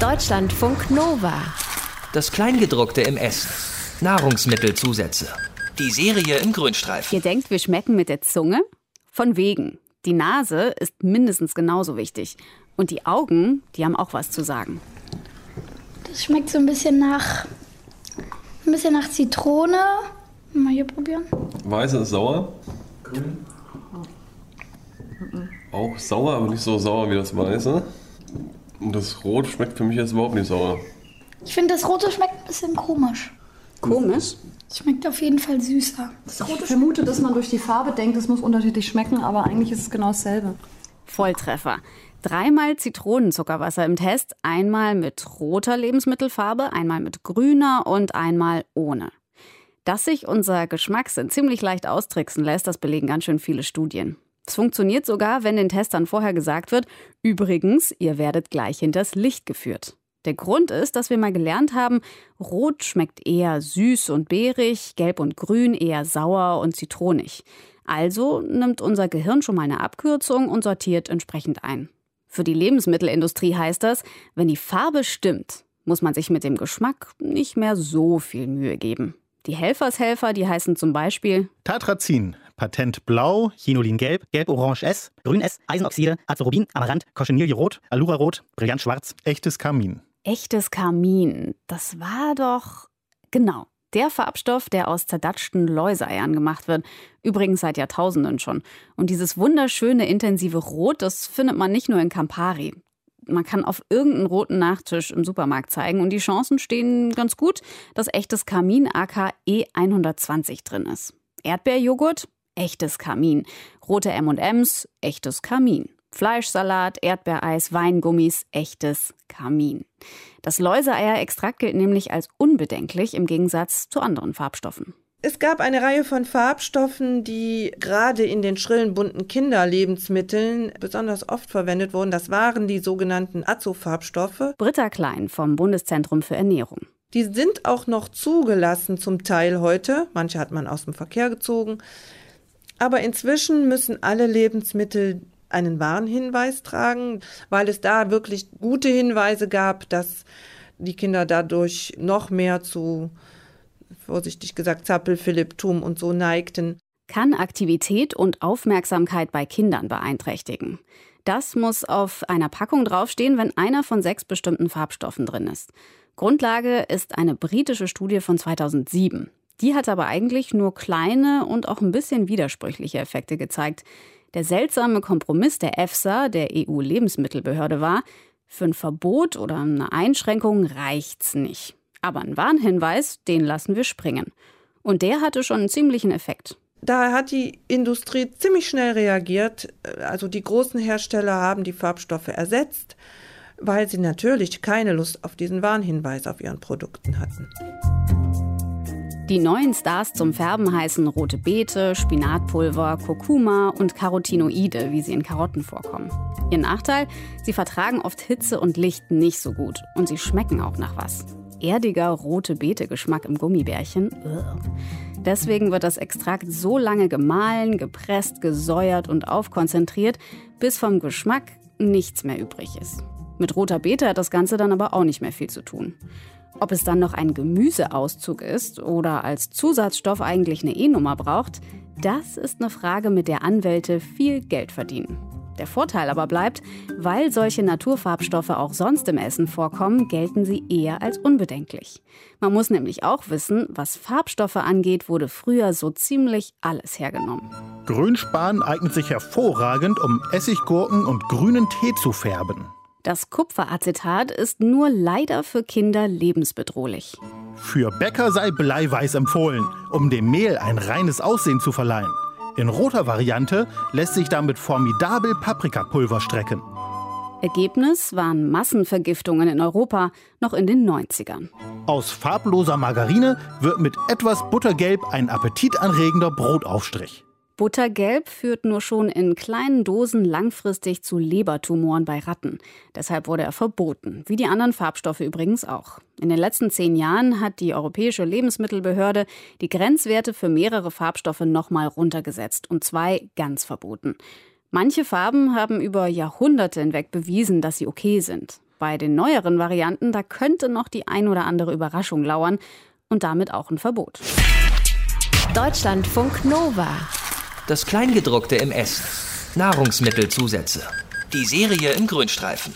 Deutschlandfunk Nova. Das Kleingedruckte im Essen. Nahrungsmittelzusätze. Die Serie im Grünstreifen. Ihr denkt, wir schmecken mit der Zunge? Von wegen. Die Nase ist mindestens genauso wichtig. Und die Augen, die haben auch was zu sagen. Das schmeckt so ein bisschen nach. Ein bisschen nach Zitrone. Mal hier probieren. Weiße ist sauer. Grün. Auch sauer, aber nicht so sauer wie das Weiße. Und das Rot schmeckt für mich jetzt überhaupt nicht sauer. Ich finde, das Rote schmeckt ein bisschen komisch. Komisch? Schmeckt auf jeden Fall süßer. Ich vermute, dass man durch die Farbe denkt, es muss unterschiedlich schmecken, aber eigentlich ist es genau dasselbe. Volltreffer. Dreimal Zitronenzuckerwasser im Test, einmal mit roter Lebensmittelfarbe, einmal mit grüner und einmal ohne. Dass sich unser Geschmackssinn ziemlich leicht austricksen lässt, das belegen ganz schön viele Studien. Es funktioniert sogar, wenn den Testern vorher gesagt wird, übrigens, ihr werdet gleich hinters Licht geführt. Der Grund ist, dass wir mal gelernt haben, Rot schmeckt eher süß und beerig, Gelb und Grün eher sauer und zitronig. Also nimmt unser Gehirn schon mal eine Abkürzung und sortiert entsprechend ein. Für die Lebensmittelindustrie heißt das, wenn die Farbe stimmt, muss man sich mit dem Geschmack nicht mehr so viel Mühe geben. Die Helfershelfer, die heißen zum Beispiel Tatrazin, Patent Blau, Chinolin Gelb, Gelb-Orange S, Grün S, Eisenoxide, Azorubin, Amaranth, Cochenille Rot, Allura Rot, Brillant Schwarz, echtes Kamin. Echtes Kamin, das war doch genau der Farbstoff, der aus zerdatschten Läuseeiern gemacht wird. Übrigens seit Jahrtausenden schon. Und dieses wunderschöne, intensive Rot, das findet man nicht nur in Campari. Man kann auf irgendeinen roten Nachtisch im Supermarkt zeigen und die Chancen stehen ganz gut, dass echtes Kamin AK E120 drin ist. Erdbeerjoghurt, echtes Kamin. Rote M&Ms, echtes Kamin. Fleischsalat, Erdbeereis, Weingummis, echtes Kamin. Das Läuseeierextrakt gilt nämlich als unbedenklich im Gegensatz zu anderen Farbstoffen. Es gab eine Reihe von Farbstoffen, die gerade in den schrillen bunten Kinderlebensmitteln besonders oft verwendet wurden. Das waren die sogenannten Azofarbstoffe. Britta Klein vom Bundeszentrum für Ernährung. Die sind auch noch zugelassen zum Teil heute. Manche hat man aus dem Verkehr gezogen. Aber inzwischen müssen alle Lebensmittel einen Warnhinweis tragen, weil es da wirklich gute Hinweise gab, dass die Kinder dadurch noch mehr zu, vorsichtig gesagt, Zappelphilipptum und so neigten. Kann Aktivität und Aufmerksamkeit bei Kindern beeinträchtigen. Das muss auf einer Packung draufstehen, wenn einer von sechs bestimmten Farbstoffen drin ist. Grundlage ist eine britische Studie von 2007. Die hat aber eigentlich nur kleine und auch ein bisschen widersprüchliche Effekte gezeigt. Der seltsame Kompromiss der EFSA, der EU-Lebensmittelbehörde, war, für ein Verbot oder eine Einschränkung reicht's nicht. Aber ein Warnhinweis, den lassen wir springen. Und der hatte schon einen ziemlichen Effekt. Da hat die Industrie ziemlich schnell reagiert. Also die großen Hersteller haben die Farbstoffe ersetzt, weil sie natürlich keine Lust auf diesen Warnhinweis auf ihren Produkten hatten. Die neuen Stars zum Färben heißen rote Beete, Spinatpulver, Kurkuma und Carotinoide, wie sie in Karotten vorkommen. Ihr Nachteil? Sie vertragen oft Hitze und Licht nicht so gut und sie schmecken auch nach was. Erdiger rote Beete-Geschmack im Gummibärchen. Deswegen wird das Extrakt so lange gemahlen, gepresst, gesäuert und aufkonzentriert, bis vom Geschmack nichts mehr übrig ist. Mit roter Beete hat das Ganze dann aber auch nicht mehr viel zu tun. Ob es dann noch ein Gemüseauszug ist oder als Zusatzstoff eigentlich eine E-Nummer braucht, das ist eine Frage, mit der Anwälte viel Geld verdienen. Der Vorteil aber bleibt, weil solche Naturfarbstoffe auch sonst im Essen vorkommen, gelten sie eher als unbedenklich. Man muss nämlich auch wissen, was Farbstoffe angeht, wurde früher so ziemlich alles hergenommen. Grünspan eignet sich hervorragend, um Essiggurken und grünen Tee zu färben. Das Kupferacetat ist nur leider für Kinder lebensbedrohlich. Für Bäcker sei Bleiweiß empfohlen, um dem Mehl ein reines Aussehen zu verleihen. In roter Variante lässt sich damit formidabel Paprikapulver strecken. Ergebnis waren Massenvergiftungen in Europa noch in den 90ern. Aus farbloser Margarine wird mit etwas Buttergelb ein appetitanregender Brotaufstrich. Buttergelb führt nur schon in kleinen Dosen langfristig zu Lebertumoren bei Ratten. Deshalb wurde er verboten, wie die anderen Farbstoffe übrigens auch. In den letzten zehn Jahren hat die Europäische Lebensmittelbehörde die Grenzwerte für mehrere Farbstoffe nochmal runtergesetzt und zwei ganz verboten. Manche Farben haben über Jahrhunderte hinweg bewiesen, dass sie okay sind. Bei den neueren Varianten, da könnte noch die ein oder andere Überraschung lauern und damit auch ein Verbot. Deutschlandfunk Nova. Das Kleingedruckte im Essen. Nahrungsmittelzusätze. Die Serie im Grünstreifen.